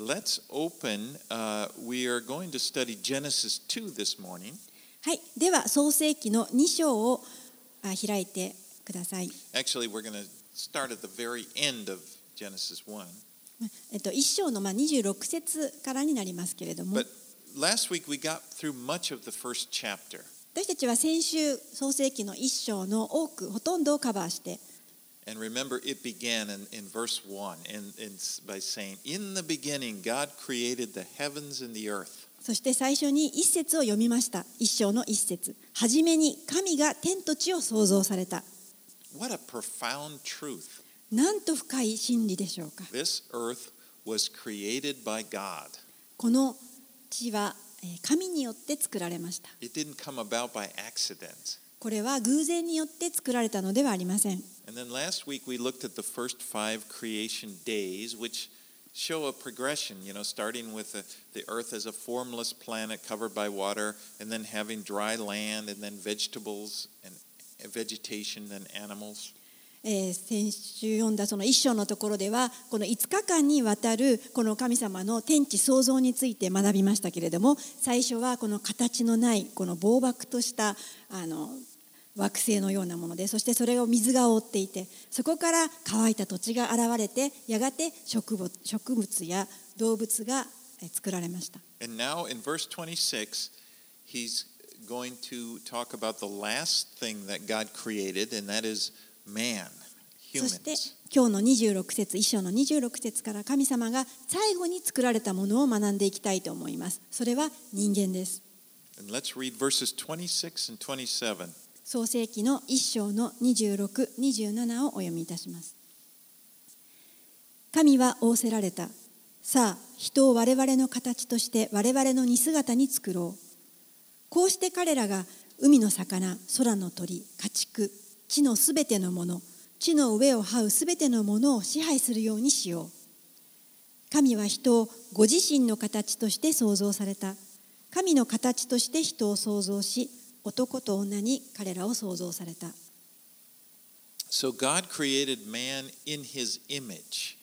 let's open. Uh, we are going to study Genesis 2 this morning. はい、では創世記の2章をあ開いてください。Actually, we're going to start at the very end of Genesis 1. えっと、1章のまあ26節からになりますけれども But last week we got through much of the first chapter. 私たちは先週創世記の1章の多くほとんどをカバーして And remember, it began in, in verse 1 in, in, by saying, In the beginning, God created the heavens and the earth. そして最初に一節を読みました1章の一節はじめに神が天と地を創造された What a profound truth. なんと深い真理でしょうか This earth was created by God. この地はえー神によって作られました It didn't come about by accident. これは偶然によって作られたのではありません And then last week we looked at the first five creation days, which show a progression, you know, starting with the, the earth as a formless planet covered by water, and then having dry land, and then vegetables and vegetation and animals. えー先週読んだその一章のところではこの5日間にわたるこの神様の天地創造について学びましたけれども最初はこの形のないこの暴漠としたあの 惑星のようなものでそしてそれを水が覆っていてそこから乾いた土地が現れてやがて植物植物や動物がえー作られました And now in verse 26, he's going to talk about the last thing that God created, and that is man, そして.今日の26節一章の26節から神様が最後に作られたものを学んでいきたいと思いますそれは人間です And let's read verses 26 and 27. 創世記の一章の26、27をお読みいたします。神は仰せられた。さあ、人を我々の形として我々の似姿に作ろう。こうして彼らが海の魚、空の鳥、家畜、地のすべてのもの、地の上を這うすべてのものを支配するようにしよう。神は人をご自身の形として創造された。神の形として人を創造し、男と女に彼らを創造された。So God created man in his image.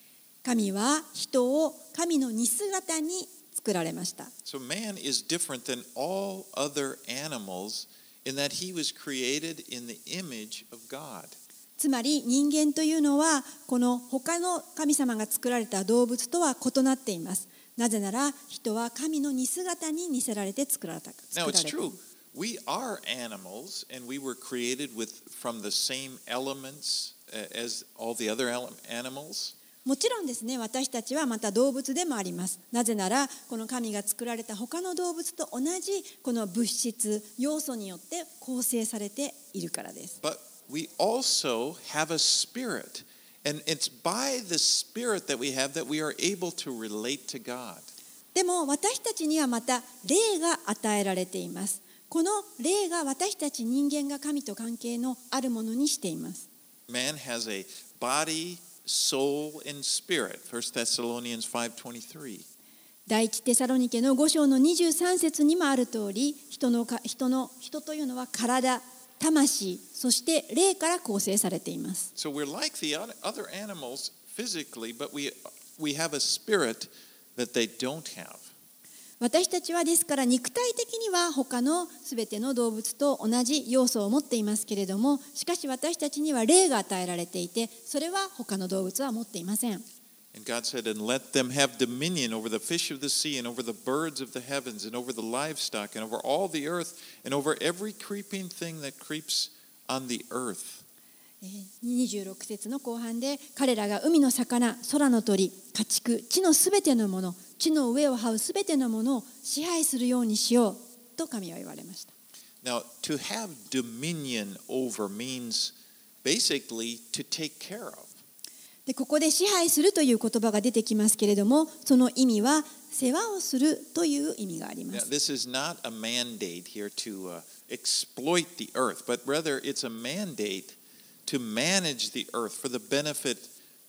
神は人を神の似姿に作られました。So man is different than all other animals in that he was created in the image of God. つまり人間というのはこの他の神様が作られた動物とは異なっています。なぜなら人は神の似姿に似せられて作られた。Now 作ら it's れた true. We are animals and we were created with from the same elements uh, as all the other animals. もちろんですね私たちはまた動物でもありますなぜならこの神が作られた他の動物と同じこの物質要素によって構成されているからです But we also have a spirit. And it's by the spirit that we have that we are able to relate to God. でも私たちにはまた霊が与えられていますこの霊が私たち人間が神と関係のあるものにしています Man has a body, soul, and spirit. 1 Thessalonians 5:23. 第一テサロニケの5章の23節にもある通り人のか人の人というのは体魂そして霊から構成されています So we're like the other animals physically, but we we have a spirit that they don't have. 私たちはですから肉体的には他のすべての動物と同じ要素を持っていますけれどもしかし私たちには霊が与えられていてそれは他の動物は持っていません And God said, And let them have dominion over the fish of the sea, and over the birds of the heavens, and over the livestock, and over all the earth, and over every creeping thing that creeps on the earth. えー26節の後半で彼らが海の魚空の鳥家畜地のすべてのもの地の上を這うすべてのものを支配するようにしようと神は言われました Now, to have dominion over means basically to take care of. でここで支配するという言葉が出てきますけれどもその意味は世話をするという意味がありま Now, す this is not a mandate here to uh, exploit the earth, but rather it's a mandate to manage the earth for the benefit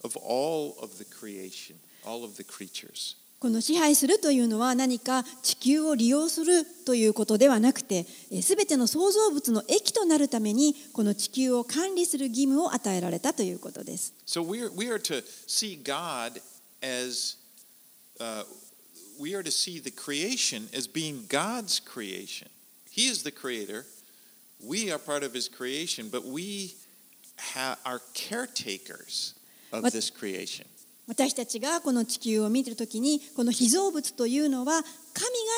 of all of the creation, all of the creatures. この支配するというのは何か地球を利用するということではなくてすべての創造物の益となるためにこの地球を管理する義務を与えられたということです。So we are, we are to see God as uh, we are to see the creation as being God's creation. He is the creator. We are part of his creation, but we ha- are caretakers of this creation. 私たちがこの地球を見てるときにこの被造物というのは神が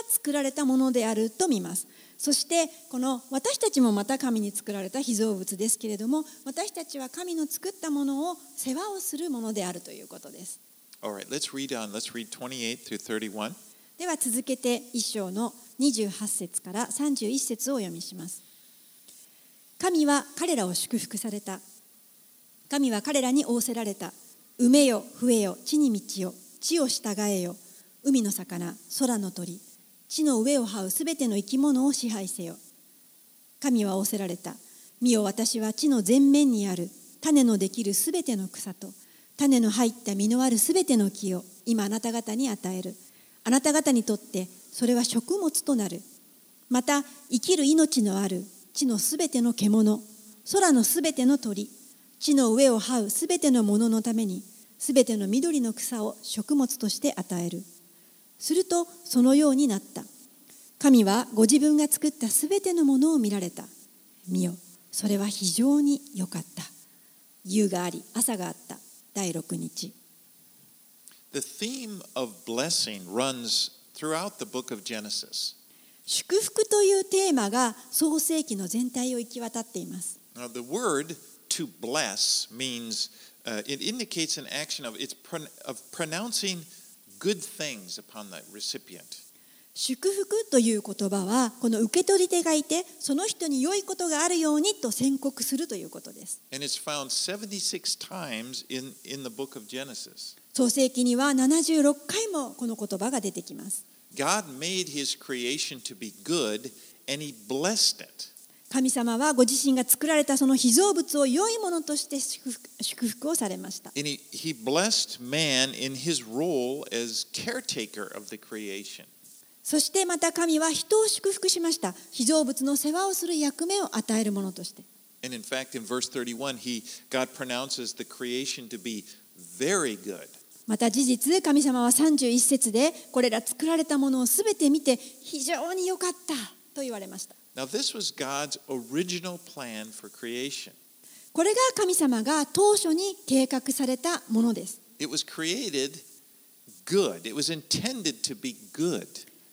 作られたものであると見ますそしてこの私たちもまた神に作られた被造物ですけれども私たちは神の作ったものを世話をするものであるということです All right, let's read on. Let's read 28 through 31. では続けて一章の28節から31節をお読みします神は彼らを祝福された神は彼らに仰せられた。埋めよ増えよ地に満ちよ。地を従えよ。海の魚空の鳥。地の上を這うすべての生き物を支配せよ。神は仰せられた。見よ私は地の全面にある。種のできるすべての草と。種の入った実のあるすべての木を今あなた方に与える。あなた方にとってそれは食物となる。また生きる命のある地のすべての獣。空のすべての鳥。地の上を這うすべてのもののためにすべての緑の草を食物として与える。するとそのようになった。神はご自分が作ったすべてのものを見られた。見よそれは非常に良かった。夕があり朝があった。第六日。The theme of blessing runs throughout the book of Genesis. 祝福というテーマが創世記の全体を行き渡っています。Now, the word to bless means uh, it indicates an action of it's pron- of pronouncing good things upon the recipient. 祝福という言葉はこの受け取り手がいてその人に良いことがあるようにと宣告するということです And it's found 76 times in, in the book of Genesis. 創世記には76回もこの言葉が出てきます God made his creation to be good and he blessed it. 神様はご自身が作られたその被造物を良いものとして祝福祝福をされました And he, he blessed man in his role as caretaker of the creation. そしてまた神は人を祝福しました被造物の世話をする役目を与えるものとして And in fact, in verse 31, he, God pronounces the creation to be very good. また事実神様は31節でこれら作られたものをすべて見て非常に良かったと言われました Now, this was God's original plan for creation. これが神様が当初に計画されたものです It was created good, it was intended to be good.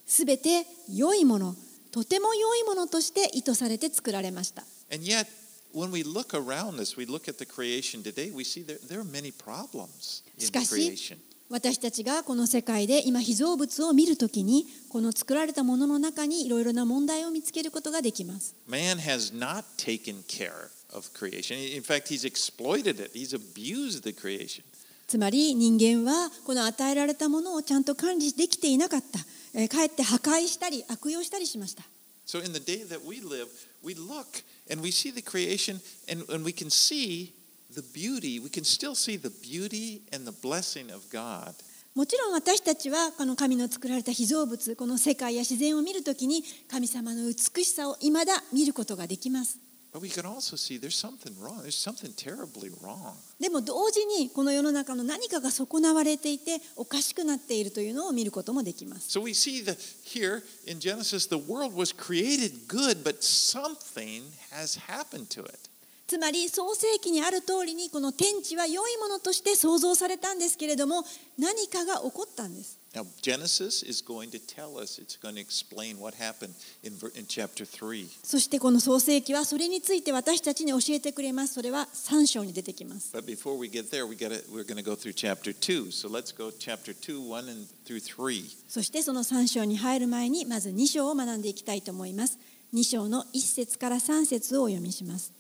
すべて良いものとても良いものとして意図されて作られました And yet, when we look around us, we look at the creation today, we see there, there are many problems in しかし creation. 私たちがこの世界で今被造物を見るときにこの作られたものの中にいろいろな問題を見つけることができます Man has not taken care of creation. In fact, he's exploited it, he's abused the creation. つまり人間はこの与えられたものをちゃんと管理できていなかった、えーかえって破壊したり悪用したりしました So, in the day that we live, we look and we see the creation and, and we can see the beauty, we can still see the beauty and the blessing of God. もちろん私たちはこの神の作られた被造物この世界や自然を見るときに神様の美しさを未だ見ることができます But we can also see there's something wrong. There's something terribly wrong. でも同時にこの世の中の何かが損なわれていておかしくなっているというのを見ることもできます So we see that here in Genesis, the world was created good, but something has happened to it. つまり創世記にある通りにこの天地は良いものとして創造されたんですけれども何かが起こったんです Now, Genesis is going to tell us, it's going to explain what happened in, in chapter 3. そしてこの創世記はそれについて私たちに教えてくれますそれは3章に出てきます But before we get there, we gotta, we're going to go through chapter 2. So let's go chapter 2, 1 and through 3. そしてその3章に入る前にまず2章を学んでいきたいと思います2章の1節から3節をお読みします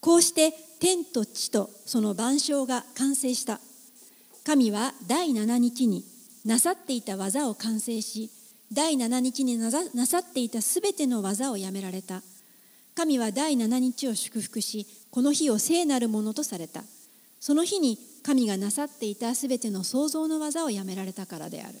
こうして天と地とその万象が完成した。神は第7日になさっていた技を完成し第7日になさなさっていたすべての技をやめられた。神は第7日を祝福しこの日を聖なるものとされた。その日に神がなさっていたすべての創造の技をやめられたからである。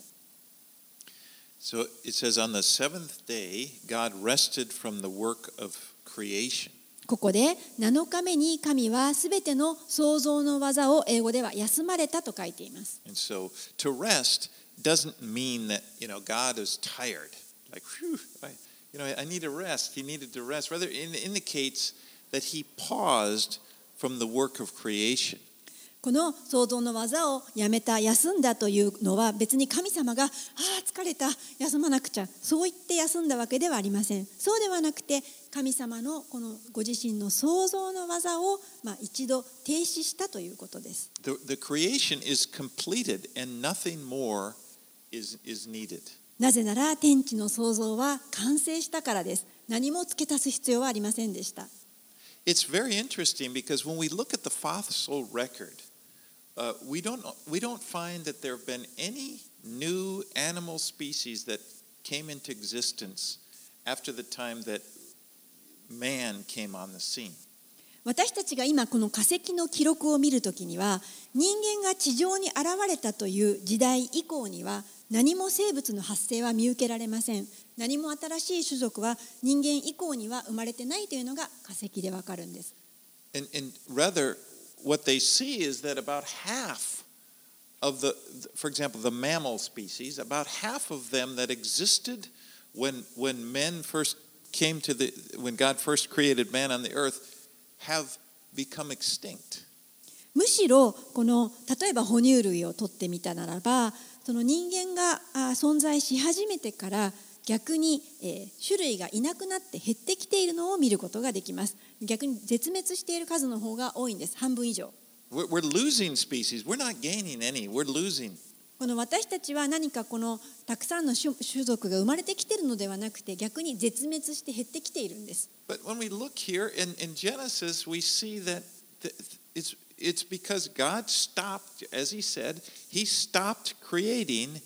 So it says, On the seventh day, God rested from the work of creation. ここで7日目に神はすべての創造の技を英語では休まれたと書いています。And so to rest doesn't mean that you know God is tired. Like, whew, I, you know, I need a rest. He needed to rest. Rather, it indicates that he paused from the work of creation. この創造の技をやめた休んだというのは別に神様が「ああ疲れた。休まなくちゃ」そう言って休んだわけではありません。そうではなくて神様のこのご自身の創造の技を、まあ、一度停止したということです。The, the creation is completed and nothing more is, is needed. なぜなら天地の創造は完成したからです。何も付け足す必要はありませんでした。It's very interesting because when we look at the fossil record, uh, we, don't, we don't find that there have been any new animal species that came into existence after the time that man came on the scene. 私たちが今この化石の記録を見るときには人間が地上に現れたという時代以降には何も生物の発生は見受けられません何も新しい種族は人間以降には生まれてないというのが化石でわかるんです And, and rather, what they see is that about half of the, for example, the mammal species, about half of them that existed when, when men first came to the, when God first created man on the earth, have become extinct. むしろこの例えば哺乳類を取ってみたならばその人間があ存在し始めてから 逆に、えー種類がいなくなって減ってきているのを見ることができます逆に絶滅している数の方が多いんです半分以上 We're, losing species. We're not gaining any. We're losing. この私たちは何かこのたくさんの種種族が生まれてきているのではなくて逆に絶滅して減ってきているんです But when we look here in, in Genesis, we see that th- it's, it's because God stopped, as he said, he stopped creating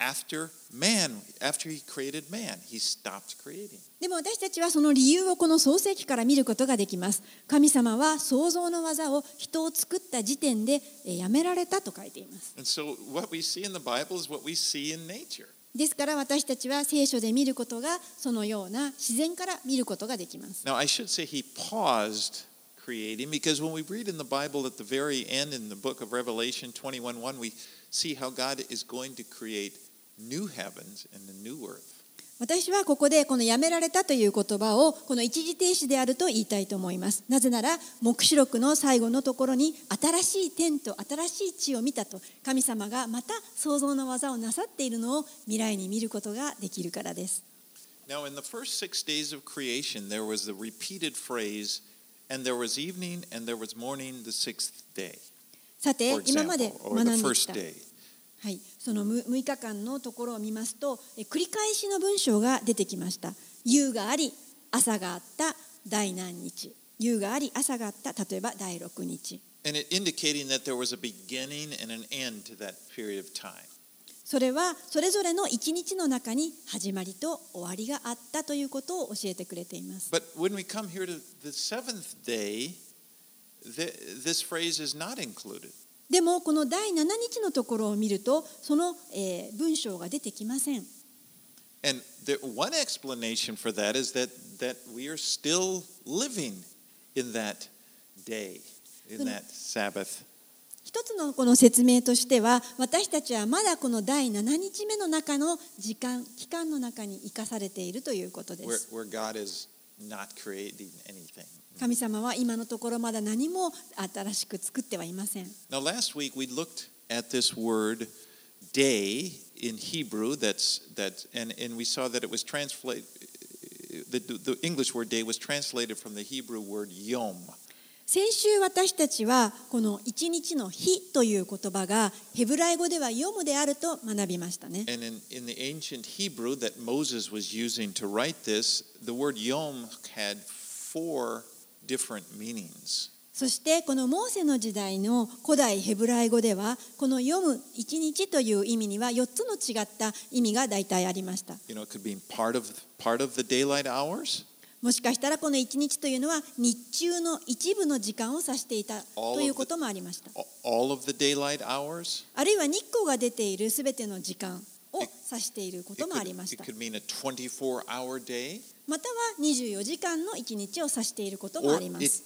after man, after he created man. He stopped creating. でも私たちはその理由をこの創世記から見ることができます神様は創造の技を人を作った時点でえーやめられたと書いています And so what we see in the Bible is what we see in nature. ですから私たちは聖書で見ることがそのような自然から見ることができます Now, I should say he paused creating because when we read in the Bible at the very end in the book of Revelation 21 1, we see how God is going to create new heavens and a new earth. 私はここでこのやめられたという言葉をこの一時停止であると言いたいと思いますなぜなら黙示録の最後のところに新しい天と新しい地を見たと神様がまた創造の技をなさっているのを未来に見ることができるからです Now, in the first six days of creation, there was the repeated phrase, and there was evening and there was morning the sixth day. さて今まで学んできた.はい、その6日間のところを見ますとえ繰り返しの文章が出てきました夕があり朝があった第何日夕があり朝があった例えば第6日 And it indicating that there was a beginning and an end to that period of time. それはそれぞれの一日の中に始まりと終わりがあったということを教えてくれています But when we come here to the seventh day, th- this phrase is not included. でもこの第7日のところを見るとその、えー文章が出てきません And the one explanation for that is that, that we are still living in that day, in that Sabbath. 一つのこの説明としては私たちはまだこの第7日目の中の時間期間の中に生かされているということで where, す where God is not creating anything. 神様は今のところまだ何も新しく作ってはいません Now, last week we looked at this word day in Hebrew, that's, that's, and, and we saw that it was translated, the, the English word day was translated from the Hebrew word yom. 先週私たちはこの一日の日という言葉がヘブライ語では読むであると学びましたね And in, in the ancient Hebrew that Moses was using to write this, the word yom had four different meanings. そしてこのモーセの時代の古代ヘブライ語ではこの読む一日という意味には4つの違った意味が大体ありました。You know, it could be part of, part of the daylight hours, もしかしたらこの一日というのは日中の一部の時間を指していたということもありました。all of the daylight hours. あるいは日光が出ているすべての時間をえ指しているこ It ともあ could, りまし it た could mean a 24 hour day, または24時間の一日を指していることもあります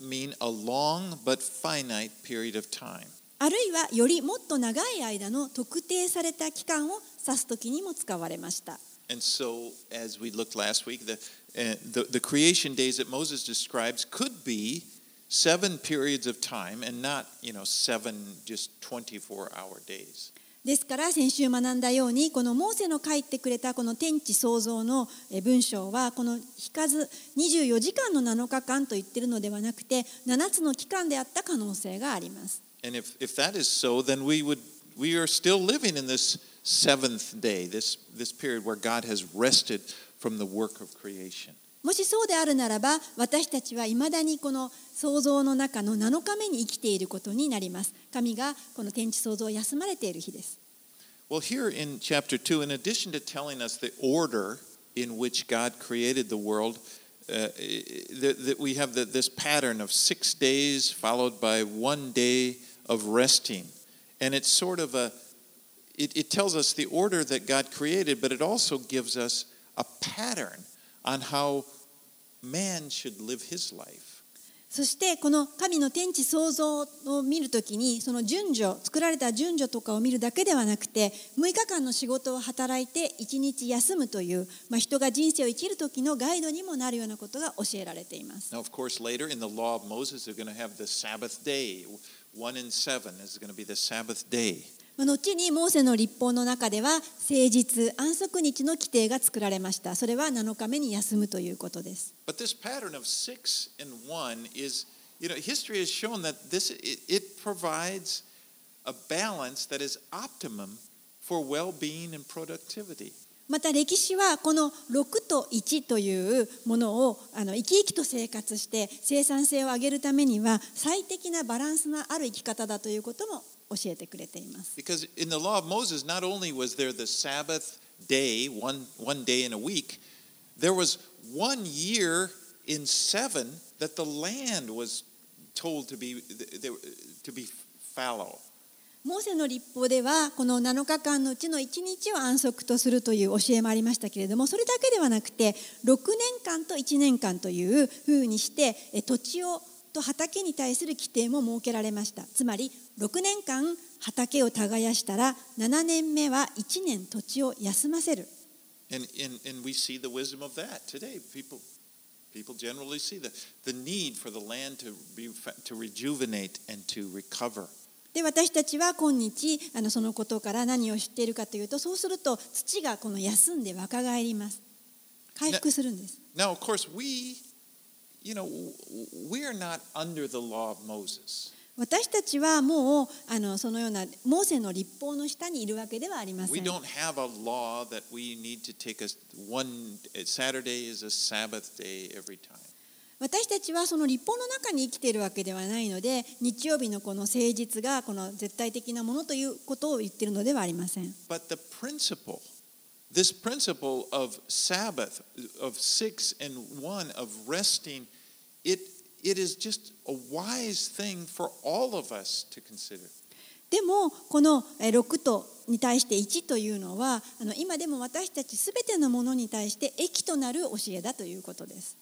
mean a long but finite period of time. あるいはよりもっと長い間の特定された期間を指す時にも使われました And so, as we looked last week, the, uh, the, the creation days that Moses describes could be seven periods of time and not, you know, seven just 24 hour days. ですから先週学んだようにこのモーセの書いてくれたこの天地創造のえ文章はこの引かず24時間の7日間と言ってるのではなくて7つの期間であった可能性があります。And if, if that is so, then we would we are still living in this seventh day, this this period where God has rested from the work of creation. もしそうであるならば私たちはいまだにこの創造の中の7日目に生きていることになります。神がこの天地創造を休まれている日です。Well, here in chapter 2, in addition to telling us the order in which God created the world, uh, that, that we have the, this pattern of six days followed by one day of resting. And it's sort of a, it, it tells us the order that God created, but it also gives us a pattern on how man should live his life. そしてこの神の天地創造を見るときにその順序作られた順序とかを見るだけではなくて6日間の仕事を働いて1日休むという、まあ、人が人生を生きる時のガイドにもなるようなことが教えられています。Now, of course, later in the law of Moses, they're going to have the Sabbath day. One in seven is going to be the Sabbath day. まあ後にモーセの立法の中では誠実安息日の規定が作られました。それは7日目に休むということです。But this pattern of six and one is, you know, history has shown that this it, it provides a balance that is optimum for well-being and productivity. また歴史はこの6と1というものをあの生き生きと生活して生産性を上げるためには最適なバランスのある生き方だということも教えてくれています。Because in the law of Moses, not only was there the Sabbath day, one, one day in a week, there was one year in seven that the land was told to be, to be fallow. モーセの立法ではこの7日間のうちの1日を安息とするという教えもありましたけれどもそれだけではなくて6年間と1年間というふうにしてえ土地をと畑に対する規定も設けられましたつまり6年間畑を耕したら7年目は1年土地を休ませる People generally see the, need for the land to, rejuvenate and to recover. で私たちは今日あのそのことから何を知っているかというとそうすると土がこの休んで若返ります。回復するんです。私たちはもうあのそのようなモーセの立法の下にいるわけではありません。私たちはその立法の中に生きているわけではないので、日曜日のこの誠実がこの絶対的なものということを言っているのではありません。it, is just a wise thing for all of us to consider. でもこの6とに対して1というのはあの今でも私たちすべてのものに対して益となる教えだということです。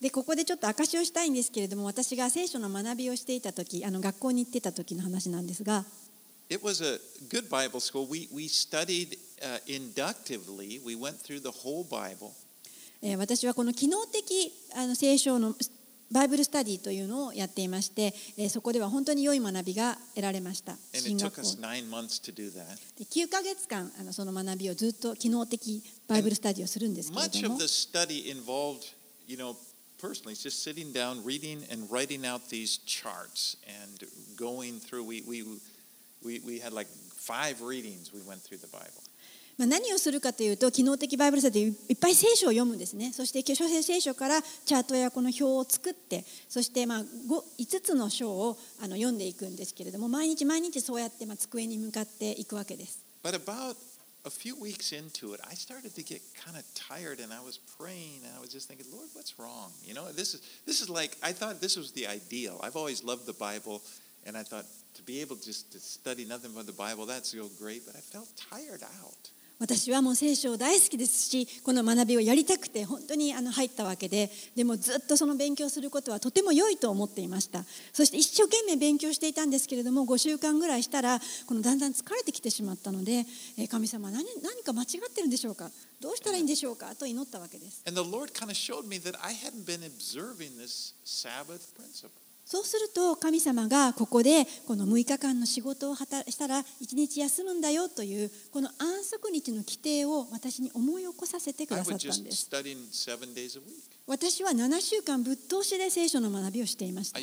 でここでちょっと証しをしたいんですけれども私が聖書の学びをしていた時あの学校に行ってた時の話なんですが。It was a good Bible school. We, we studied uh, inductively, we went through the whole Bible. えー私はこの機能的あの聖書のバイブルスタディというのをやっていまして、えーそこでは本当に良い学びが得られました進学校 us nine months to do that. で9ヶ月間あのその学びをずっと機能的バイブルスタディをするんですけれども personally, it's just sitting down, reading, and writing out these charts and going through. We, we, we, we had like five readings we went through the Bible. まあ、何をするかというと機能的バイブルスタディいっぱい聖書を読むんですねそして聖書からチャートやこの表を作ってそしてまあ 5, 5つの章をあの読んでいくんですけれども毎日毎日そうやってまあ机に向かっていくわけです But about a few weeks into it, I started to get kind of tired and I was praying and I was just thinking, Lord, what's wrong? You know, this is this is like I thought this was the ideal. I've always loved the Bible and I thought to be able just to study nothing but the Bible, that's so great, but I felt tired out. 私はもう聖書を大好きですしこの学びをやりたくて本当にあの入ったわけででもずっとその勉強することはとても良いと思っていました。そして一生懸命勉強していたんですけれども5週間ぐらいしたらこのだんだん疲れてきてしまったので神様何何か間違ってるんでしょうか？どうしたらいいんでしょうか？と祈ったわけです。And the Lord kind of showed me that I hadn't been observing this Sabbath principle. そうすると神様がここでこの6日間の仕事をしたら一日休むんだよというこの安息日の規定を私に思い起こさせてくださったんです。私は7週間ぶっ通しで聖書の学びをしていました。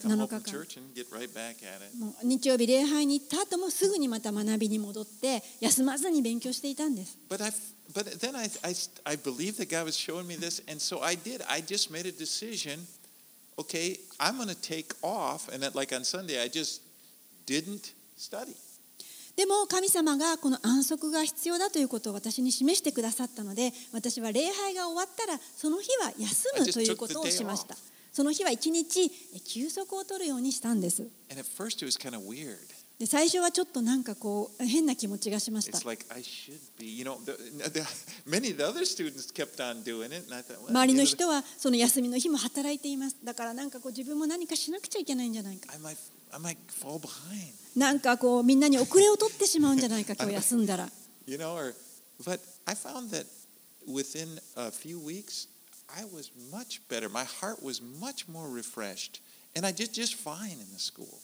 7日間。日曜日礼拝に行った後もすぐにまた学びに戻って休まずに勉強していたんです。Okay, I'm going to take off, and that, like on Sunday, I just didn't study. でも神様がこの安息が必要だということを私に示してくださったので私は礼拝が終わったらその日は休むということをしましたその日は一日休息を取るようにしたんです And at first, it was kind of weird. で最初はちょっとなんかこう変な気持ちがしました周りの人はその休みの日も働いていますだからなんかこう自分も何かしなくちゃいけないんじゃないか I might, I might fall behind, なんかこうみんなに遅れを取ってしまうんじゃないか今日休んだら you know. Or, but I found that within a few weeks, I was much better. My heart was much more refreshed, and I did just fine in the school.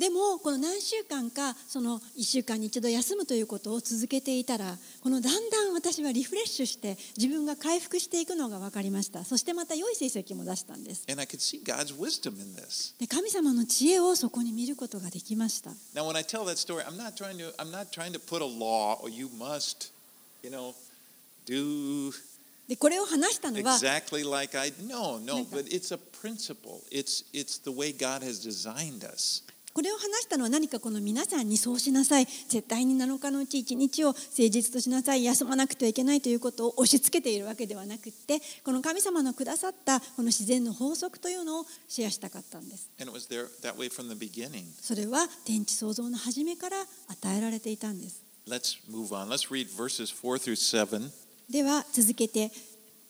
でもこの何週間かその1週間に一度休むということを続けていたらこのだんだん私はリフレッシュして自分が回復していくのが分かりました。そしてまた良い成績も出したんです。神様の知恵をそこに見ることができました。Now, story, I'm でこれを話したのは、す、これを話したのは何かこの皆さんにそうしなさい絶対に7日のうち1日を誠実としなさい休まなくてはいけないということを押し付けているわけではなくってこの神様のくださったこの自然の法則というのをシェアしたかったんです.それは天地創造の初めから与えられていたんです Let's move on. Let's read verses 4 through 7. では続けて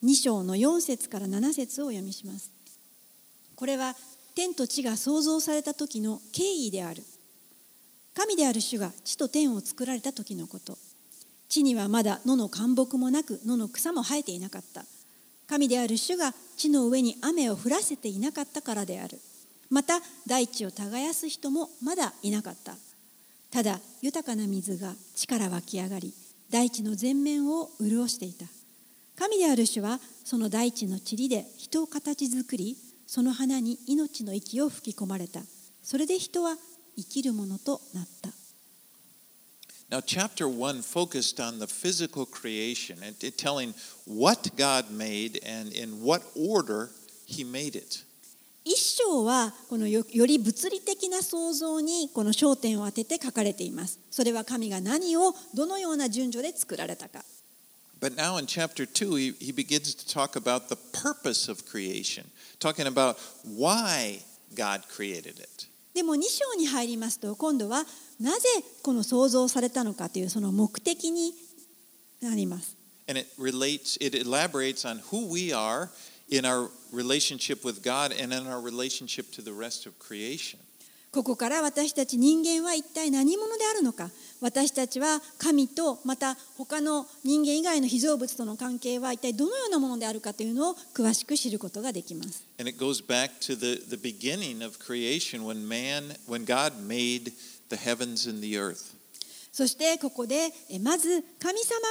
2章の4節から7節をお読みしますこれは天と地が創造された時の経緯である。神である主が地と天を作られた時のこと。地にはまだ野の干木もなく野の草も生えていなかった。神である主が地の上に雨を降らせていなかったからである。また大地を耕す人もまだいなかった。ただ豊かな水が地から湧き上がり大地の全面を潤していた。神である主はその大地の塵で人を形作りその花に命の息を吹き込まれたそれで人は生きるものとなった Now, chapter 1 focused on the physical creation and telling what God made and in what order He made it. 一章はこのよより物理的な創造にこの焦点を当てて書かれていますそれは神が何をどのような順序で作られたか But now in chapter 2, he, he begins to talk about the purpose of creation, talking about why God created it. でも2章に入りますと今度はなぜこの創造されたのかというその目的になります And it relates, it elaborates on who we are in our relationship with God and in our relationship to the rest of creation. ここから私たち人間は一体何者であるのか私たちは神とまた他の人間以外の被造物との関係は一体どのようなものであるかというのを詳しく知ることができます。And it goes back to the, the beginning of creation when man, when God made the heavens and the earth. そしてここでえまず神様が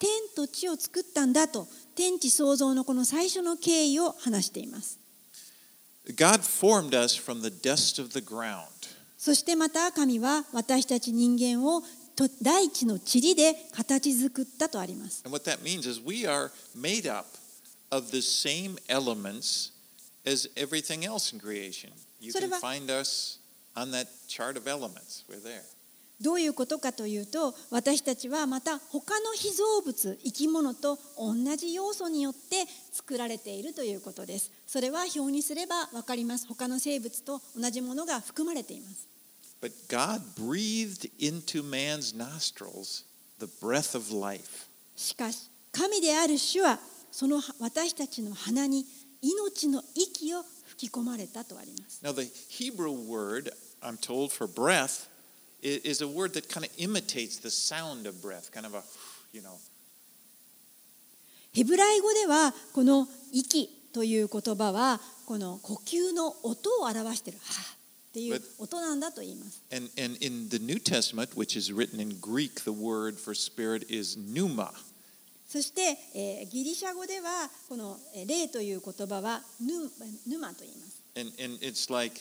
天と地を作ったんだと天地創造のこの最初の経緯を話しています。God formed us from the dust of the ground. そしてまた神は私たち人間をと大地の塵で形作ったとあります。 And what that means is we are made up of the same elements as everything else in creation. You それ can は find us on that chart of elements. We're there. どういうことかというと私たちはまた他の被造物生き物と同じ要素によって作られているということです。それは表にすれば分かります。他の生物と同じものが含まれています。But God breathed into man's nostrils the breath of life. しかし神である主はその私たちの鼻に命の息を吹き込まれたとあります。Now, the Hebrew word, I'm told, for breath is a word that kind of imitates the sound of breath, kind of a, you know, ヘブライ語ではこの息という言葉はこの呼吸の音を表しているはあっていう音なんだと言います and, and in the New Testament, which is written in Greek, the word for spirit is pneuma. そして、えーギリシャ語ではこのえー霊という言葉はヌヌマと言います And, and it's like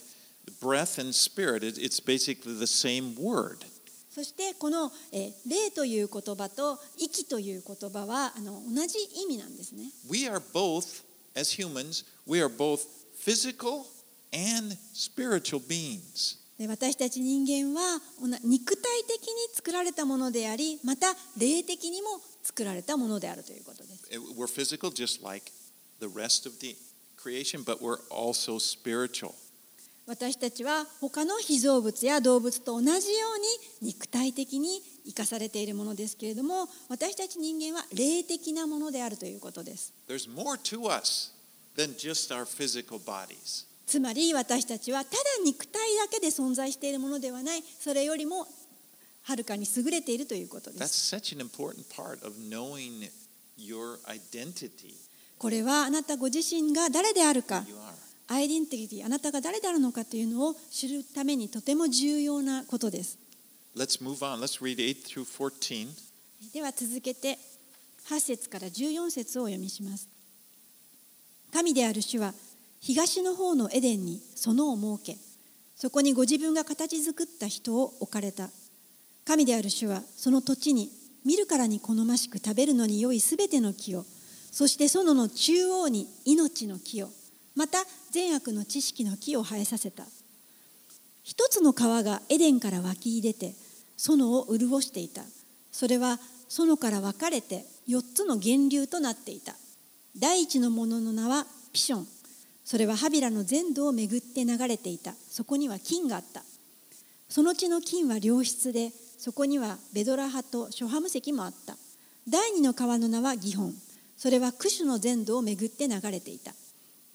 breath and spirit, it, it's basically the same word. そしてこの、えー霊という言葉と息という言葉はあの同じ意味なんですね We are both, as humans, we are both physical and spiritual beings. で私たち人間は肉体的に作られたものでありまた霊的にも作られたものであるということです Uh, We're physical just like the rest of the creation, but we're also spiritual. 私たちは他の被造物や動物と同じように肉体的に生かされているものですけれども私たち人間は霊的なものであるということです.つまり私たちはただ肉体だけで存在しているものではないそれよりもはるかに優れているということです.これはあなたご自身が誰であるか.アイデンティティあなたが誰であるのかというのを知るためにとても重要なことです Let's move on. Let's read 8 through 14. では続けて8節から14節をお読みします神である主は東の方のエデンに園を設けそこにご自分が形作った人を置かれた神である主はその土地に見るからに好ましく食べるのに良いすべての木をそして園の中央に命の木をまた善悪の知識の木を生えさせた。一つの川がエデンから湧き出て園を潤していた。それは園から分かれて4つの源流となっていた。第一のものの名はピション。それはハビラの全土を巡って流れていた。そこには金があった。その地の金は良質でそこにはベドラ派とショハム石もあった。第二の川の名はギホン。それはクシュの全土を巡って流れていた。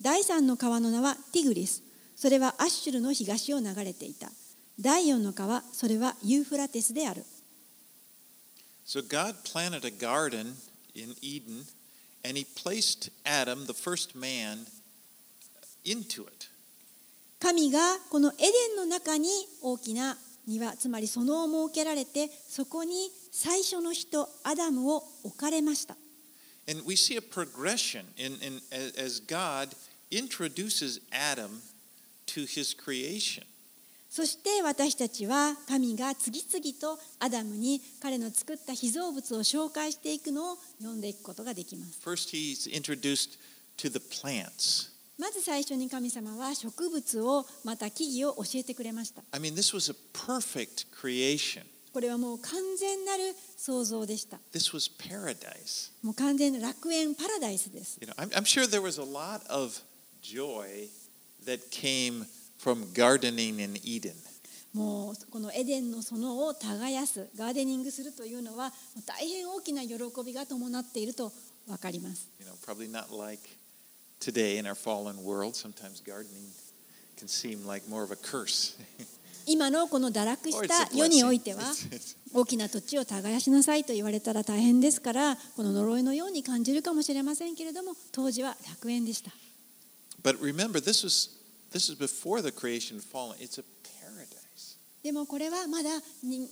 第三の川の名はティグリスそれはアッシュルの東を流れていた第四の川それはユーフラテスである So God planted a garden in Eden, and He placed Adam, the first man, into it. 神がこのエデンの中に大きな庭つまり園を設けられてそこに最初の人アダムを置かれました And we see a progression in, in, as as God introduces Adam to his creation. そして私たちは神が次々とアダムに彼の作った被造物を紹介していくのを読んでいくことができます First, he's introduced to the plants. まず最初に神様は植物をまた木々を教えてくれました I mean, this was a perfect creation. これはもう完全なる創造でした This was paradise. もう完全な楽園パラダイスです You know, I'm, I'm sure there was a lot of joy that came from gardening in Eden. もうこのエデンの園を耕す、ガーデニングするというのは大変大きな喜びが伴っていると分かります。今のこの堕落した世においては 大きな土地を耕しなさいと言われたら大変ですからこの呪いのように感じるかもしれませんけれども当時は楽園でした。But remember, this was this is before the creation of fallen. It's a paradise. でもこれはまだ人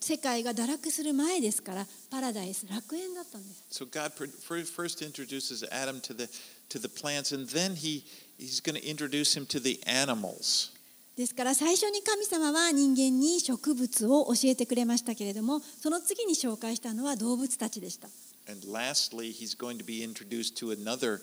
世界が堕落する前ですからパラダイス楽園だったんです So God pr- fir- first introduces Adam to the to the plants, and then he he's going to introduce him to the animals. ですから最初に神様は人間に植物を教えてくれましたけれどもその次に紹介したのは動物たちでした And lastly, he's going to be introduced to another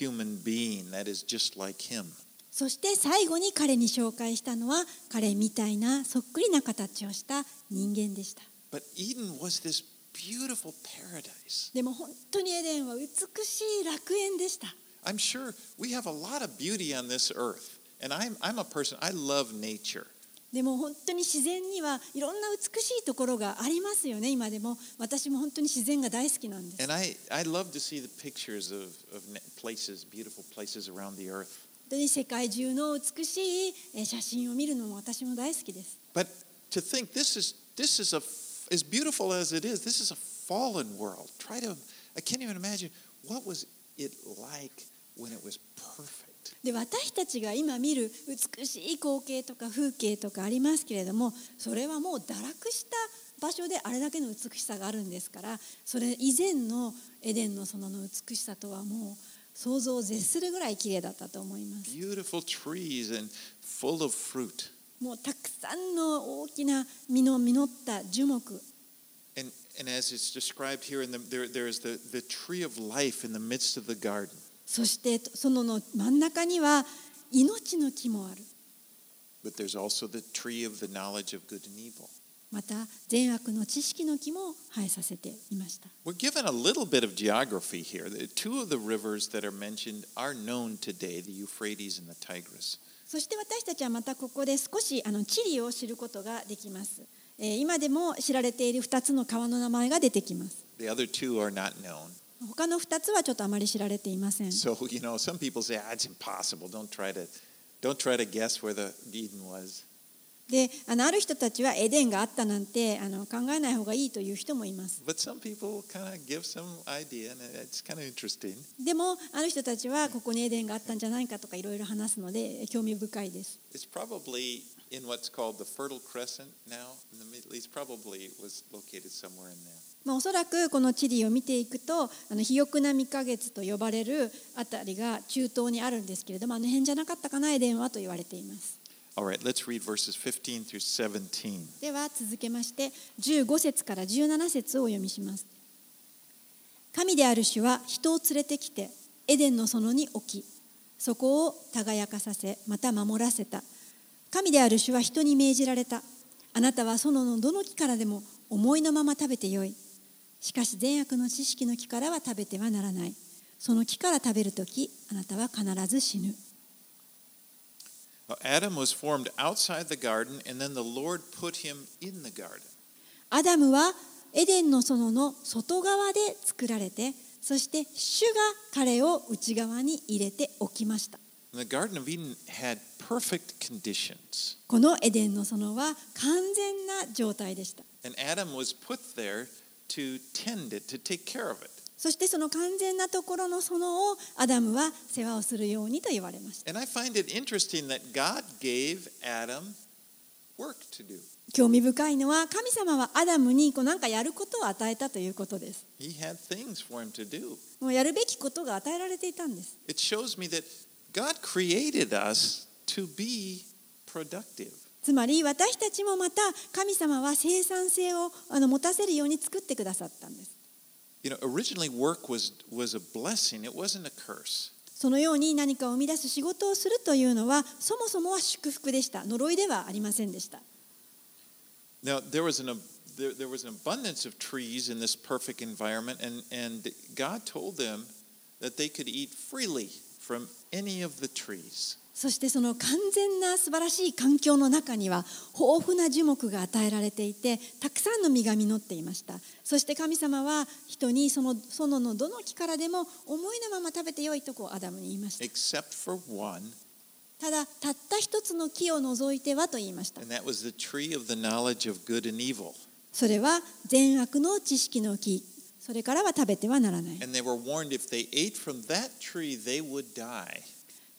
human being that is just like him. そして最後に彼に紹介したのは彼みたいなそっくりな形をした人間でした But Eden was this beautiful paradise. でも本当にエデンは美しい楽園でした I'm sure we have a lot of beauty on this earth. And I'm, I'm a person, I love nature. でも本当に自然にはいろんな美しいところがありますよね、今でも。私も本当に自然が大好きなんです。本当に世界中の美しい写真を見るのも私も大好きです。でも、本当に、で私たちが今見る美しい光景とか風景とかありますけれどもそれはもう堕落した場所であれだけの美しさがあるんですからそれ以前のエデンの園の美しさとはもう想像を絶するぐらい綺麗だったと思います Beautiful trees and full of fruit. もうたくさんの大きな実の実った樹木 And and as it's described here in the there there is the, the tree of life in the midst of the garden. そして園の真ん中には命の木もある But there's also the tree of the knowledge of good and evil. また善悪の知識の木も生えさせていました We're given a little bit of geography here. Two of the rivers that are mentioned are known today, the Euphrates and the Tigris. そして私たちはまたここで少しあの地理を知ることができます。えー今でも知られている2つの川の名前が出てきます。The other two are not known. 他の2つはちょっとあまり知られていません。So, you know, some people say, ah, it's impossible. Don't try to don't try to guess where the Eden was. であのある人たちはエデンがあったなんてあの考えない方がいいという人もいます。でもある人たちはここにエデンがあったんじゃないかとかいろいろ話すので興味深いです。It's probably in what's called the Fertile Crescent now in the Middle East. Probably was located somewhere in there. まあ、おそらくこの地理を見ていくとあの肥沃な未ヶ月と呼ばれるあたりが中東にあるんですけれどもあの辺じゃなかったかなエデンはと言われています。Right, let's read verses 15 through 17. では続けまして15節から17節をお読みします神である主は人を連れてきてエデンの園に置きそこを輝かさせまた守らせた神である主は人に命じられたあなたは園のどの木からでも思いのまま食べてよいしかし善悪の知識の木からは食べてはならないその木から食べるときあなたは必ず死ぬ Adam was formed outside the garden, and then the Lord put him in the garden. アダムはエデンの園の外側で作られてそして主が彼を内側に入れておきました the Garden of Eden had perfect conditions. このエデンの園は完全な状態でした And Adam was put there そしてその完全なところのそのをアダムは世話をするようにと言われました。興味深いのは神様はアダムにこうなんかやることを与えたということです。やるべきことが与えられていたんです。つまり私たちもまた神様は生産性をあの持たせるように作ってくださったんです You know, originally work was, was a blessing, it wasn't a curse. そのように何かを生み出す仕事をするというのはそもそもは祝福でした呪いではありませんでした Now, there was an, ab- there, there was an abundance of trees in this perfect environment, and, and God told them that they could eat freely from any of the trees. そしてその完全な素晴らしい環境の中には豊富な樹木が与えられていてたくさんの実が実っていました。そして神様は人にその園のどの木からでも思いのまま食べてよいとこうアダムに言いました。Except for one, ただたった一つの木を除いてはと言いました。And that was the tree of the knowledge of good and evil. それは善悪の知識の木。それからは食べてはならない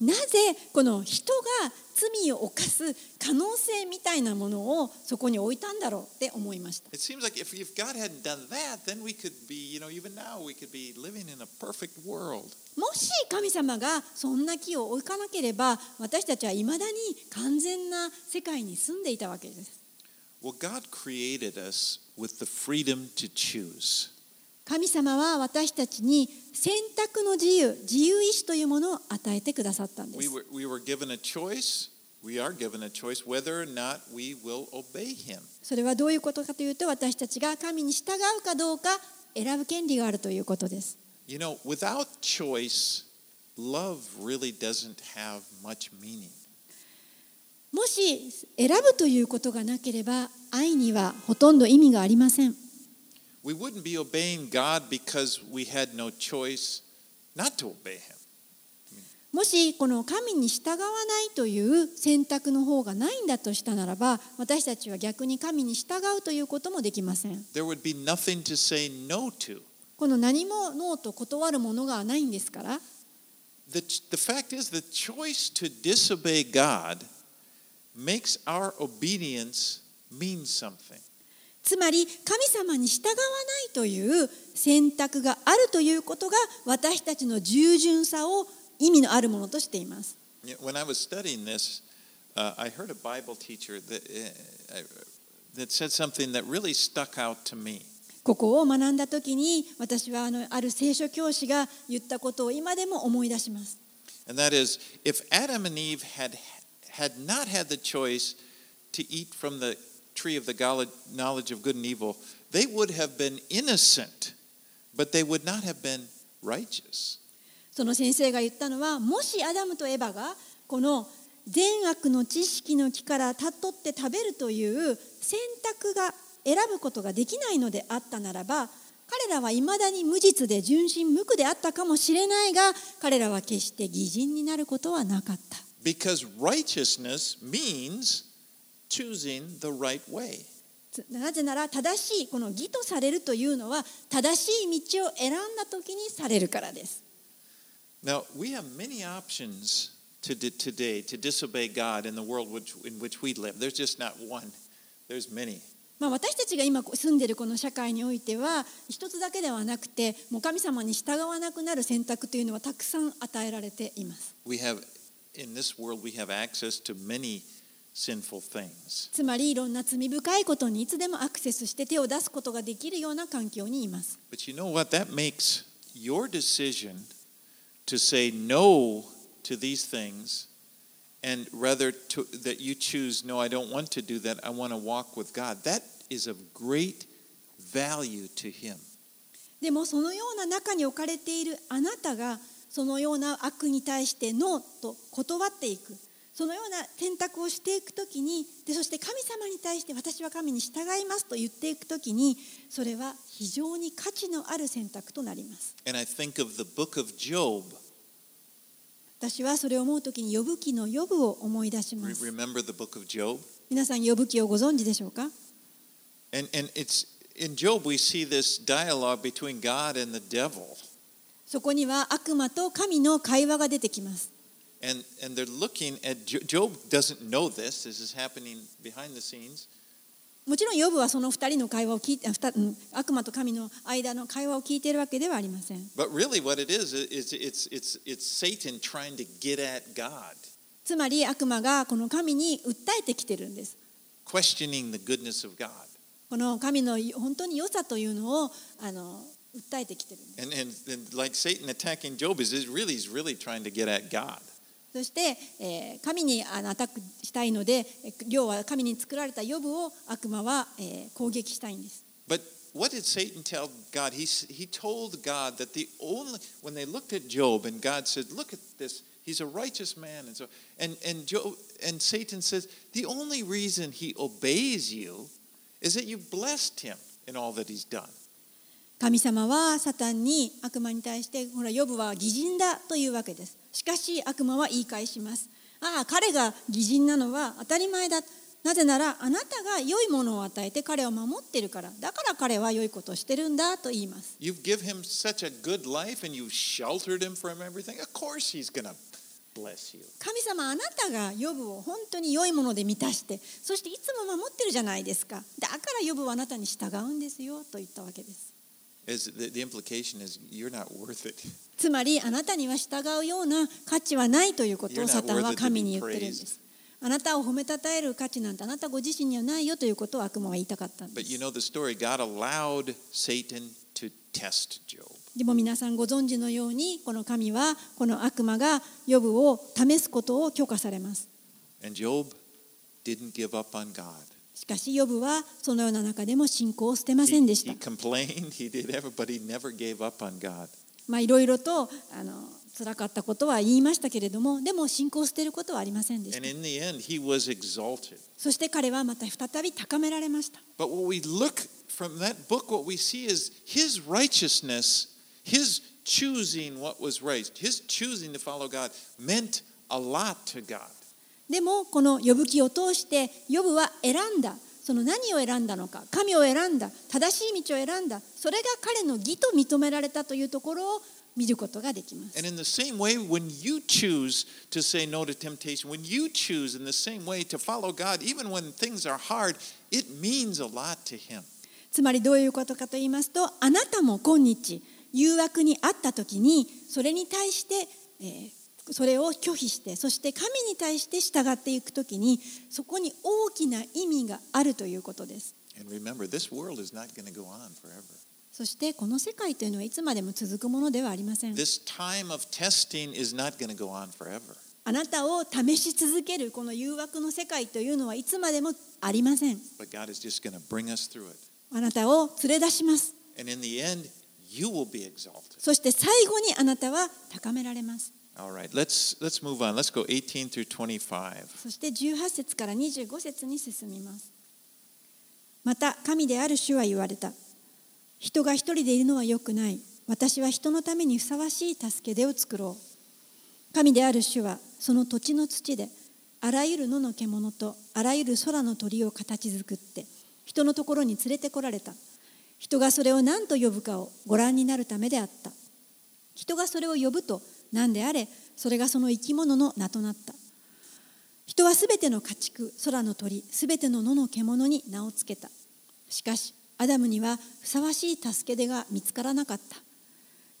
なぜこの人が罪を犯す可能性みたいなものをそこに置いたんだろうって思いました。もし神様がそんな木を置かなければ私たちはいまだに完全な世界に住んでいたわけです。神様は私たちに選択の自由、自由意志というものを与えてくださったんです。それはどういうことかというと、私たちが神に従うかどうか選ぶ権利があるということです。もし選ぶということがなければ、愛にはほとんど意味がありません。We wouldn't be obeying God because we had no choice not to obey Him. もしこの神に従わないという選択の方がないんだとしたならば私たちは逆に神に従うということもできません。There would be nothing to say no to. この何もノーと断るものがないんですから。The, the fact is, the choice to disobey God makes our obedience mean something. つまり神様に従わないという選択があるということが私たちの従順さを意味のあるものとしています。When I was studying this, uh, I heard a Bible teacher that, uh, that said something that really stuck out to me. ここを学んだ時に私はあのある聖書教師が言ったことを今でも思い出します。And that is, if Adam and Eve had, had not had the choice to eat from the tree of the knowledge of good and evil, they would have been innocent, but they would not have been righteous. その先生が言ったのはもしアダムとエバがこの善悪の知識の木からたっとって食べるという選択が選ぶことができないのであったならば彼らはいまだに無実で純真無垢であったかもしれないが彼らは決して義人になることはなかった。Because righteousness means choosing the right way. つなぜなら正しいこの義とされるというのは正しい道を選んだ時にされるからです。Now, we have many options to today to disobey God in the world which, in which we live. There's just not one, there's many. まあ、私たちが今住んでいるこの社会においては一つだけではなくてもう神様に従わなくなる選択というのはたくさん与えられています。We have, in this world, we have access to many. つまりいろんな罪深いことにいつでもアクセスして手を出すことができるような環境にいます。But you know what? That makes your decision to say no to these things and rather to, that you choose, no, I don't want to do that. I want to walk with God. That is of great value to Him. でもそのような中に置かれているあなたがそのような悪に対してノーと断っていくそのような選択をしていくときにでそして神様に対して私は神に従いますと言っていくときにそれは非常に価値のある選択となります And I think of the book of Job. 私はそれを思うときに呼ぶ記の呼ぶを思い出します remember the book of Job? 皆さん呼ぶ記をご存知でしょうか？And, and it's in Job, we see this dialogue between God and the devil. そこには悪魔と神の会話が出てきます And, and they're looking at Jo- Job doesn't know this. This is happening behind the scenes. もちろん呼ぶはその二人の会話を聞いて悪魔と神の間の会話を聞いているわけではありません But really, what it is is it's it's it's Satan trying to get at God, つまり悪魔がこの神に訴えてきてるんです。questioning the goodness of God. この神の本当に良さというのをあの訴えてきてるんです。And, and and like Satan attacking Job is, is really he's really trying to get at God. そして、えー神にアタックしたいので、え要は神に作られた予部を悪魔は、えー攻撃したいんです。But what did Satan tell God? He he told God that the only when they looked at Job and God said, "Look at this. He's a righteous man." And so and and Job and Satan says, "The only reason he obeys you is that you blessed him in all that he's done." 神様はサタンに悪魔に対してほらヨブは義人だというわけですしかし悪魔は言い返しますああ彼が義人なのは当たり前だなぜならあなたが良いものを与えて彼を守っているからだから彼は良いことをしてるんだと言います You've given him such a good life and you've sheltered him from everything? Of course he's you. 神様あなたがヨブを本当に良いもので満たしてそしていつも守ってるじゃないですかだからヨブはあなたに従うんですよと言ったわけです the implication is, you're not worth it. つまりあなたには従うような価値はないということをサタンは神に言ってるんで.すあなたを褒めたたえる価値なんてあなたご自身にはないよということを悪魔は言いたかったんです.でも皆さんご存知のようにこの神はこの悪魔がヨブを試すことを許可されます.しかしヨブはそのような中でも信仰を捨てませんでしたまあ、いろいろとあの辛かったことは言いましたけれども、でも信仰を捨てることはありませんでした。そして彼はまた再び高められました。でもこの呼ぶ気を通して、呼ぶは選んだ。その何を選んだのか神を選んだ正しい道を選んだそれが彼の義と認められたというところを見ることができます。つまりどういうことかと言いますとあなたも今日誘惑にあった時にそれに対して、えー、それを拒否してそして神に対して従っていくときにそこに大きな意味があるということです。そしてこの世界というのはいつまでも続くものではありません。あなたを試し続けるこの誘惑の世界というのはいつまでもありません。あなたを連れ出します。そして最後にあなたは高められます。All right, let's let's move on. Let's go 18 through 25. そして18節から25節に進みます。また神である主は言われた。人が一人でいるのは良くない。私は人のためにふさわしい助け出を作ろう。神である主はその土地の土であらゆる野の獣とあらゆる空の鳥を形作って人のところに連れてこられた。人がそれを何と呼ぶかをご覧になるためであった。人がそれを呼ぶと何であれそれがその生き物の名となった。人はすべての家畜空の鳥すべての野の獣に名をつけた。しかしアダムにはふさわしい助け出が見つからなかった。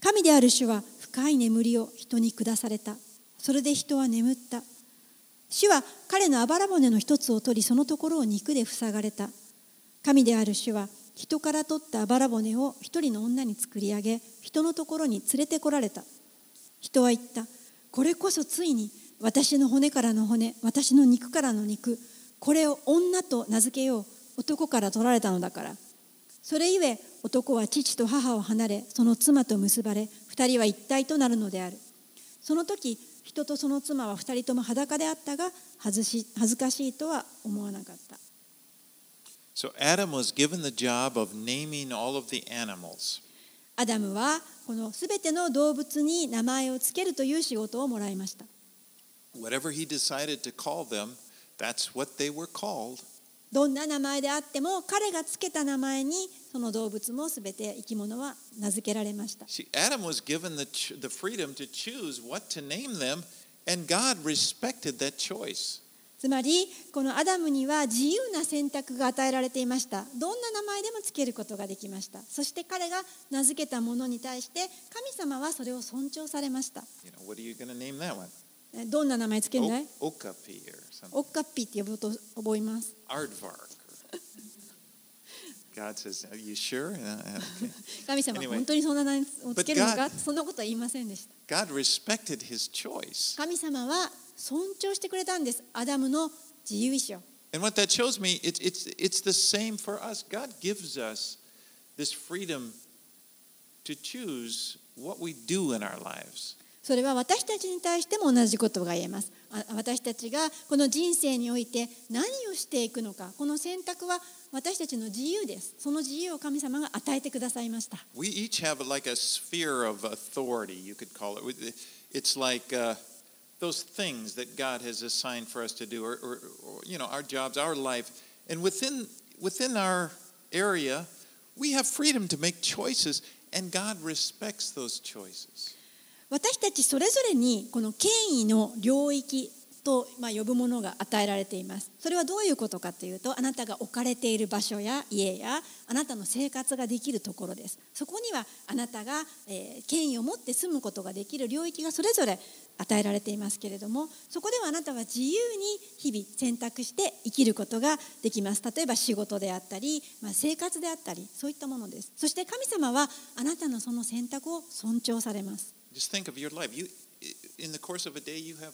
神である主は深い眠りを人に下された。それで人は眠った。主は彼のあばら骨の一つを取りそのところを肉で塞がれた。神である主は人から取ったあばら骨を一人の女に作り上げ人のところに連れてこられた。人は言った。これこそついに私の骨からの骨私の肉からの肉これを女と名付けよう男から取られたのだから。それゆえ男は父と母を離れその妻と結ばれ二人は一体となるのである。その時人とその妻は二人とも裸であったが恥ずし恥ずかしいとは思わなかった。So Adam was given the job of naming all of the animals. アダムはこのすべての動物に名前をつけるという仕事をもらいました。どんな名前であっても彼がつけた名前にその動物もすべて生き物は名付けられました。つまりこのアダムには自由な選択が与えられていましたどんな名前でもつけることができましたそして彼が名付けたものに対して神様はそれを尊重されましたどんな名前つけるんだい？O- Okapi or something. オッカッピーって呼ぶと覚えます God says, Are you sure? Uh, uh, okay. 神様 Anyway. 本当にそんな名前をつけるのか？God- そんなことは言いませんでした God respected his choice. 神様は尊重してくれたんですアダムの自由意志を And what that shows me, it's, it's, it's the same for us. God gives us this freedom to choose what we do in our lives. それは私たちに対しても同じことが言えますあ私たちがこの人生において何をしていくのかこの選択は私たちの自由ですその自由を神様が与えてくださいました We each have like a sphere of authority, you could call it. It's like uh, those things that God has assigned for us to do, or, or, or you know, our jobs, our life. And within, within our area, we have freedom to make choices, and God respects those choices. 私たちそれぞれにこの権威の領域 と、ま、呼ぶものが与えられています。それはどういうことかというとあなたが置かれている場所や家やあなたの生活ができるところです。そこにはあなたが、え、権威を持って住むことができる領域がそれぞれ与えられていますけれどもそこではあなたは自由に日々選択して生きることができます。例えば仕事であったり、まあ、生活であったりそういったものです。そして神様はあなたのその選択を尊重されます。Just think of your life. You, in the course of a day, you have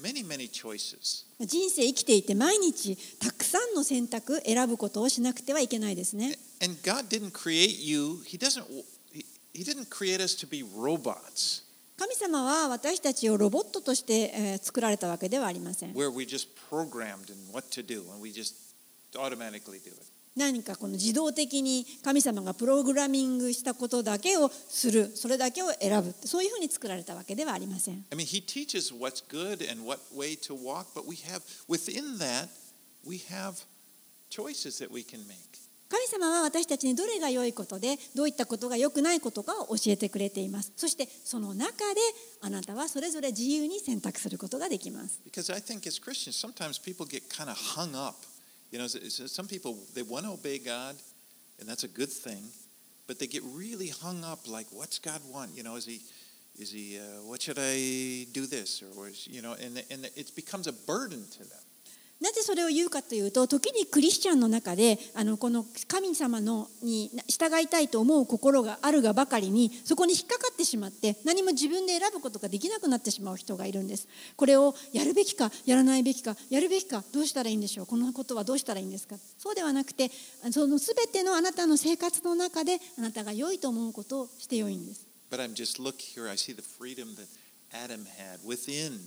many, many choices. 人生生きていて毎日たくさんの選択選ぶことをしなくてはいけないですね And God didn't create you. He doesn't. He, didn't create us to be robots 神様は私たちをロボットとしてえー作られたわけではありません where we just programmed in what to do and we just automatically do it. 何かこの自動的に神様がプログラミングしたことだけをするそれだけを選ぶそういうふうに作られたわけではありません I mean, He teaches what's good and what way to walk, but we have within that we have choices that we can make. 神様は私たちにどれが良いことでどういったことが良くないことかを教えてくれていますそしてその中であなたはそれぞれ自由に選択することができます Because I think as Christians, sometimes people get kind of hung up. You know, some people they want to obey God, and that's a good thing, but they get really hung up. Like, what's God want? You know, is He, is He? Uh, what should I do this or, or you know? And and it becomes a burden to them. なぜそれを言うかというと時にクリスチャンの中であのこの神様のに従いたいと思う心があるがばかりにそこに引っかかってしまって何も自分で選ぶことができなくなってしまう人がいるんですこれをやるべきかやらないべきかやるべきかどうしたらいいんでしょう？このことはどうしたらいいんですか？そうではなくてその全てのあなたの生活の中であなたが良いと思うことをして良いんです But I'm just look here. I see the freedom that Adam had within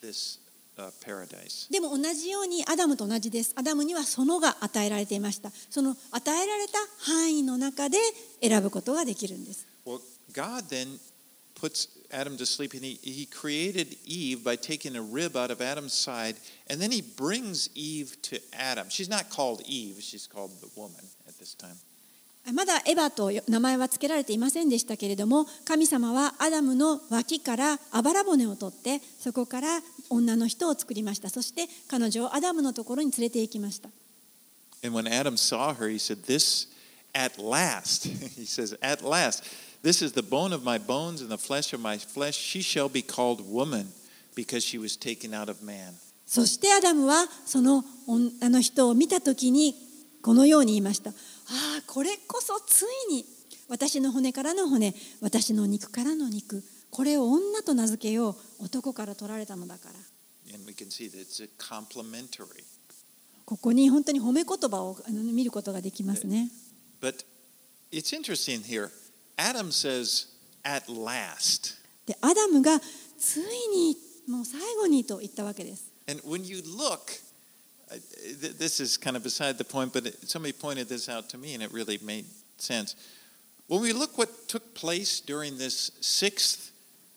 this. でも同じようにアダムと同じです。アダムにはそのが与えられていました。その与えられた範囲の中で選ぶことができるんです。Well, God then puts Adam to sleep, and he, he created Eve by taking a rib out of Adam's side, and then he brings Eve to Adam. She's not called Eve, she's called the woman at this time. まだエヴァと名前は付けられていませんでしたけれども神様はアダムの脇からあばら骨を取ってそこから女の人を作りました。そして彼女をアダムのところに連れて行きました。そしてアダムはその女の人を見た時にこのように言いました。ああ、これこそついに私の骨からの骨、私の肉からの肉、これを女と名付けよう、男から取られたのだから。And we can see that it's a complementary. ここに本当に褒め言葉を見ることができますね。But it's interesting here. Adam says, At last. で、アダムがついにもう最後にと言ったわけです。And when you look, I- th- this is kind of beside the point, but it, somebody pointed this out to me and it really made sense. When we look what took place during this sixth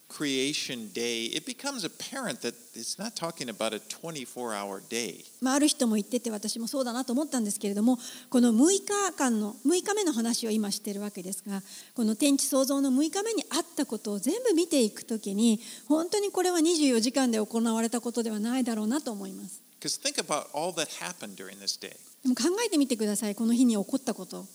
creation day, it becomes apparent that it's not talking about a 24 hour day. まあ、ある人も言ってて私もそうだなと思ったんですけれどもこの6日間の6日目の話を今しているわけですがこの天地創造の6日目にあったことを全部見ていくときに本当にこれは24時間で行われたことではないだろうなと思います Because think about all that happened during this day. でも考えてみてくださいこの日に起こったこと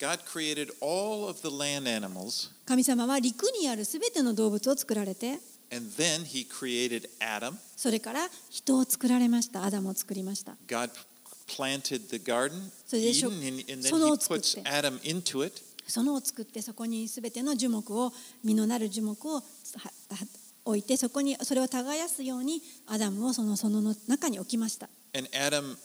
God created all of the land animals, 神様は陸にあるすべての動物を作られて and then He created Adam. それから人を作られましたアダムを作りました God planted the garden, それでしょ- Eden, and, and then He を作って puts Adam into it. 園を作ってそこにすべての樹木を実のなる樹木をはは置いてそこにそれを耕すようにアダムをその園の中に置きました And Adam,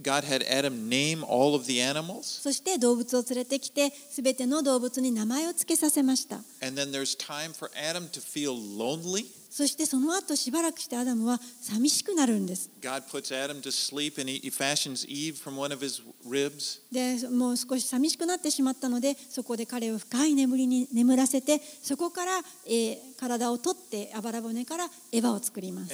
God had Adam name all of the animals. そして動物を連れてきてすべての動物に名前を付けさせました And then there's time for Adam to feel lonely. そしてその後しばらくしてアダムは寂しくなるんです。で、もう少し寂しくなってしまったので、そこで彼を深い眠りに眠らせて、そこから、えー、体を取って、あばら骨からエヴァを作ります。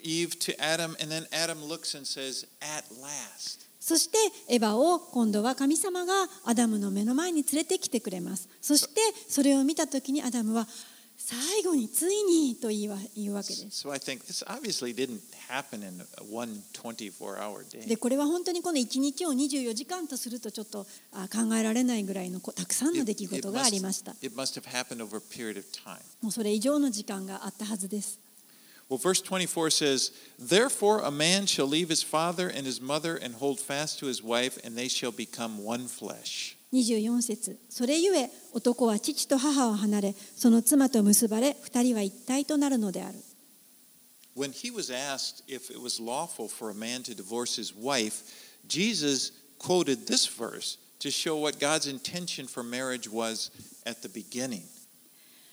Eve to Adam, and then Adam looks and says, At last. そしてエヴァを今度は神様がアダムの目の前に連れてきてくれますそしてそれを見た時にアダムは最後についにと言いわ言うわけです。So I think this obviously didn't happen in one 24 hour day. でこれは本当にこの1日を24時間とするとちょっとあ考えられないぐらいのこたくさんの出来事がありました。もうそれ以上の時間があったはずです。Well, verse 24 says, Therefore a man shall leave his father and his mother and hold fast to his wife, and they shall become one flesh. 24節それゆえ男は父と母を離れその妻と結ばれ二人は一体となるのである When he was asked if it was lawful for a man to divorce his wife, Jesus quoted this verse to show what God's intention for marriage was at the beginning.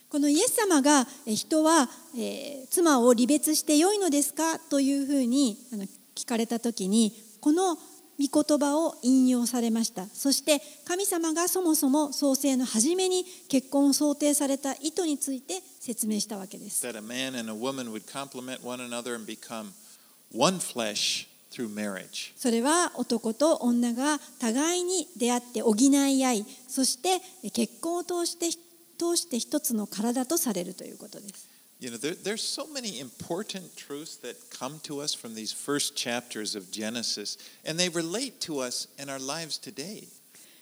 このイエス様がえ人は、えー妻を離別してよいのですかというふうにあの聞かれた時にこの御言葉を引用されましたそして神様がそもそも創世の初めに結婚を想定された意図について説明したわけです That a man and a woman would complement one another and become one flesh through marriage. それは男と女が互いに出会って補い合いそしてえ結婚を通して通して一つの体とされるということです You know, there, there's so many important truths that come to us from these first chapters of Genesis, and they relate to us in our lives today.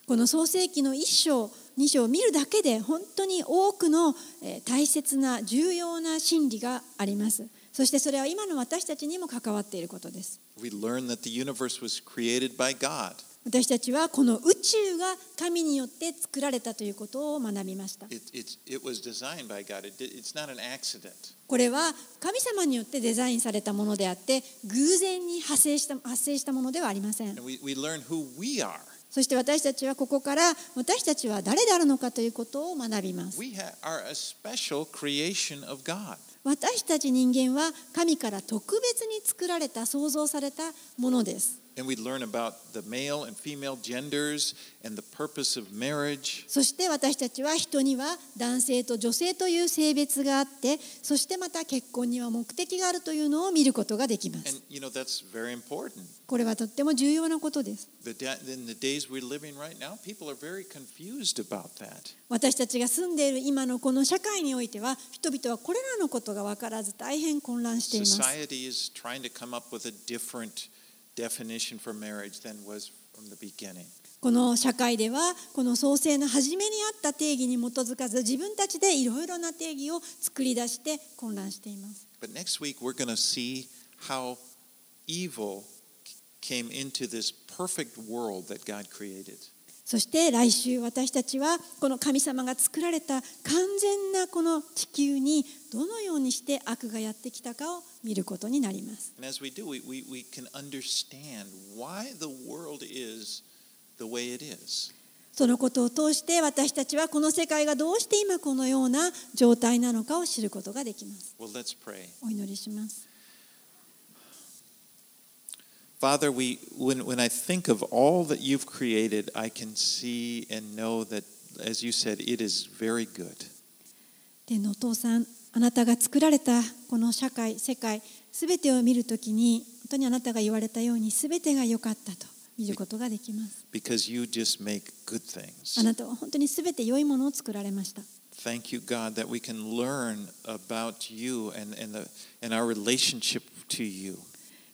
この創世記の一章二章を見るだけで本当に多くのえー大切な重要な真理がありますそしてそれは今の私たちにも関わっていることです We learn that the universe was created by God. 私たちはこの宇宙が神によって作られたということを学びました.これは神様によってデザインされたものであって偶然に発生した発生したものではありません.そして私たちはここから私たちは誰であるのかということを学びます.私たち人間は神から特別に作られた創造されたものです And we learn about the male and female genders and the purpose of marriage. そして私たちは人には男性と女性という性別があって、そしてまた結婚には目的があるというのを見ることができます。これはとっても重要なことです。私たちが住んでいる今のこの社会においては、人々はこれらのことが分からず大変混乱しています。この社会ではこの創生の初めにあった定義に基づかず自分たちでいろいろな定義を作り出して混乱しています。そして来週私たちはこの神様が作られた完全なこの地球にどのようにして悪がやってきたかを見ることになります。Do, we, we, we. そのことを通して私たちはこの世界がどうして今このような状態なのかを知ることができます。Well. お祈りします。Father, we, when, when I think of all that you've created, I can see and know that, as you said, it is very good. 天のお父さん、あなたが作られたこの社会、世界、すべてを見るときに、本当にあなたが言われたように、すべてが良かったと見ることができます。because you just make good あ things. なたは本当にすべて良いものを作られました。Thank you, God, that we can learn about you and, and, the, and our relationship to you.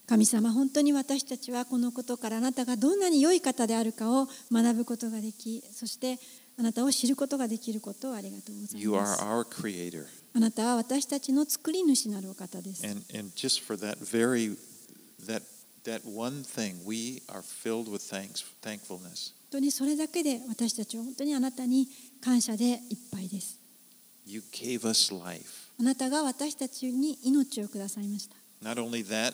神様、本当に私たちはこのことからあなたがどんなに良い方であるかを学ぶことができ、そしてあなたを知ることができることをありがとうござい You are ます。our creator. あなたは私たちの作り主なるお方です。And, and just for that very, that, that one thing, we are filled with thanks, thankfulness. 本当にそれだけで私たちは本当にあなたに感謝でいっぱいです。You gave us life. あなたが私たちに命をくださいました。Not only that,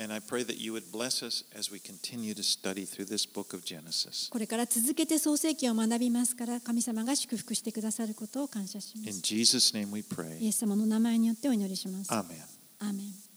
And I pray that you would bless us as we continue to study through this book of Genesis. これから続けて創世記を学びますから神様が祝福してくださることを感謝しま In す。Jesus' name we イ pray. エス様の名前によってお祈りします。Amen. アーメン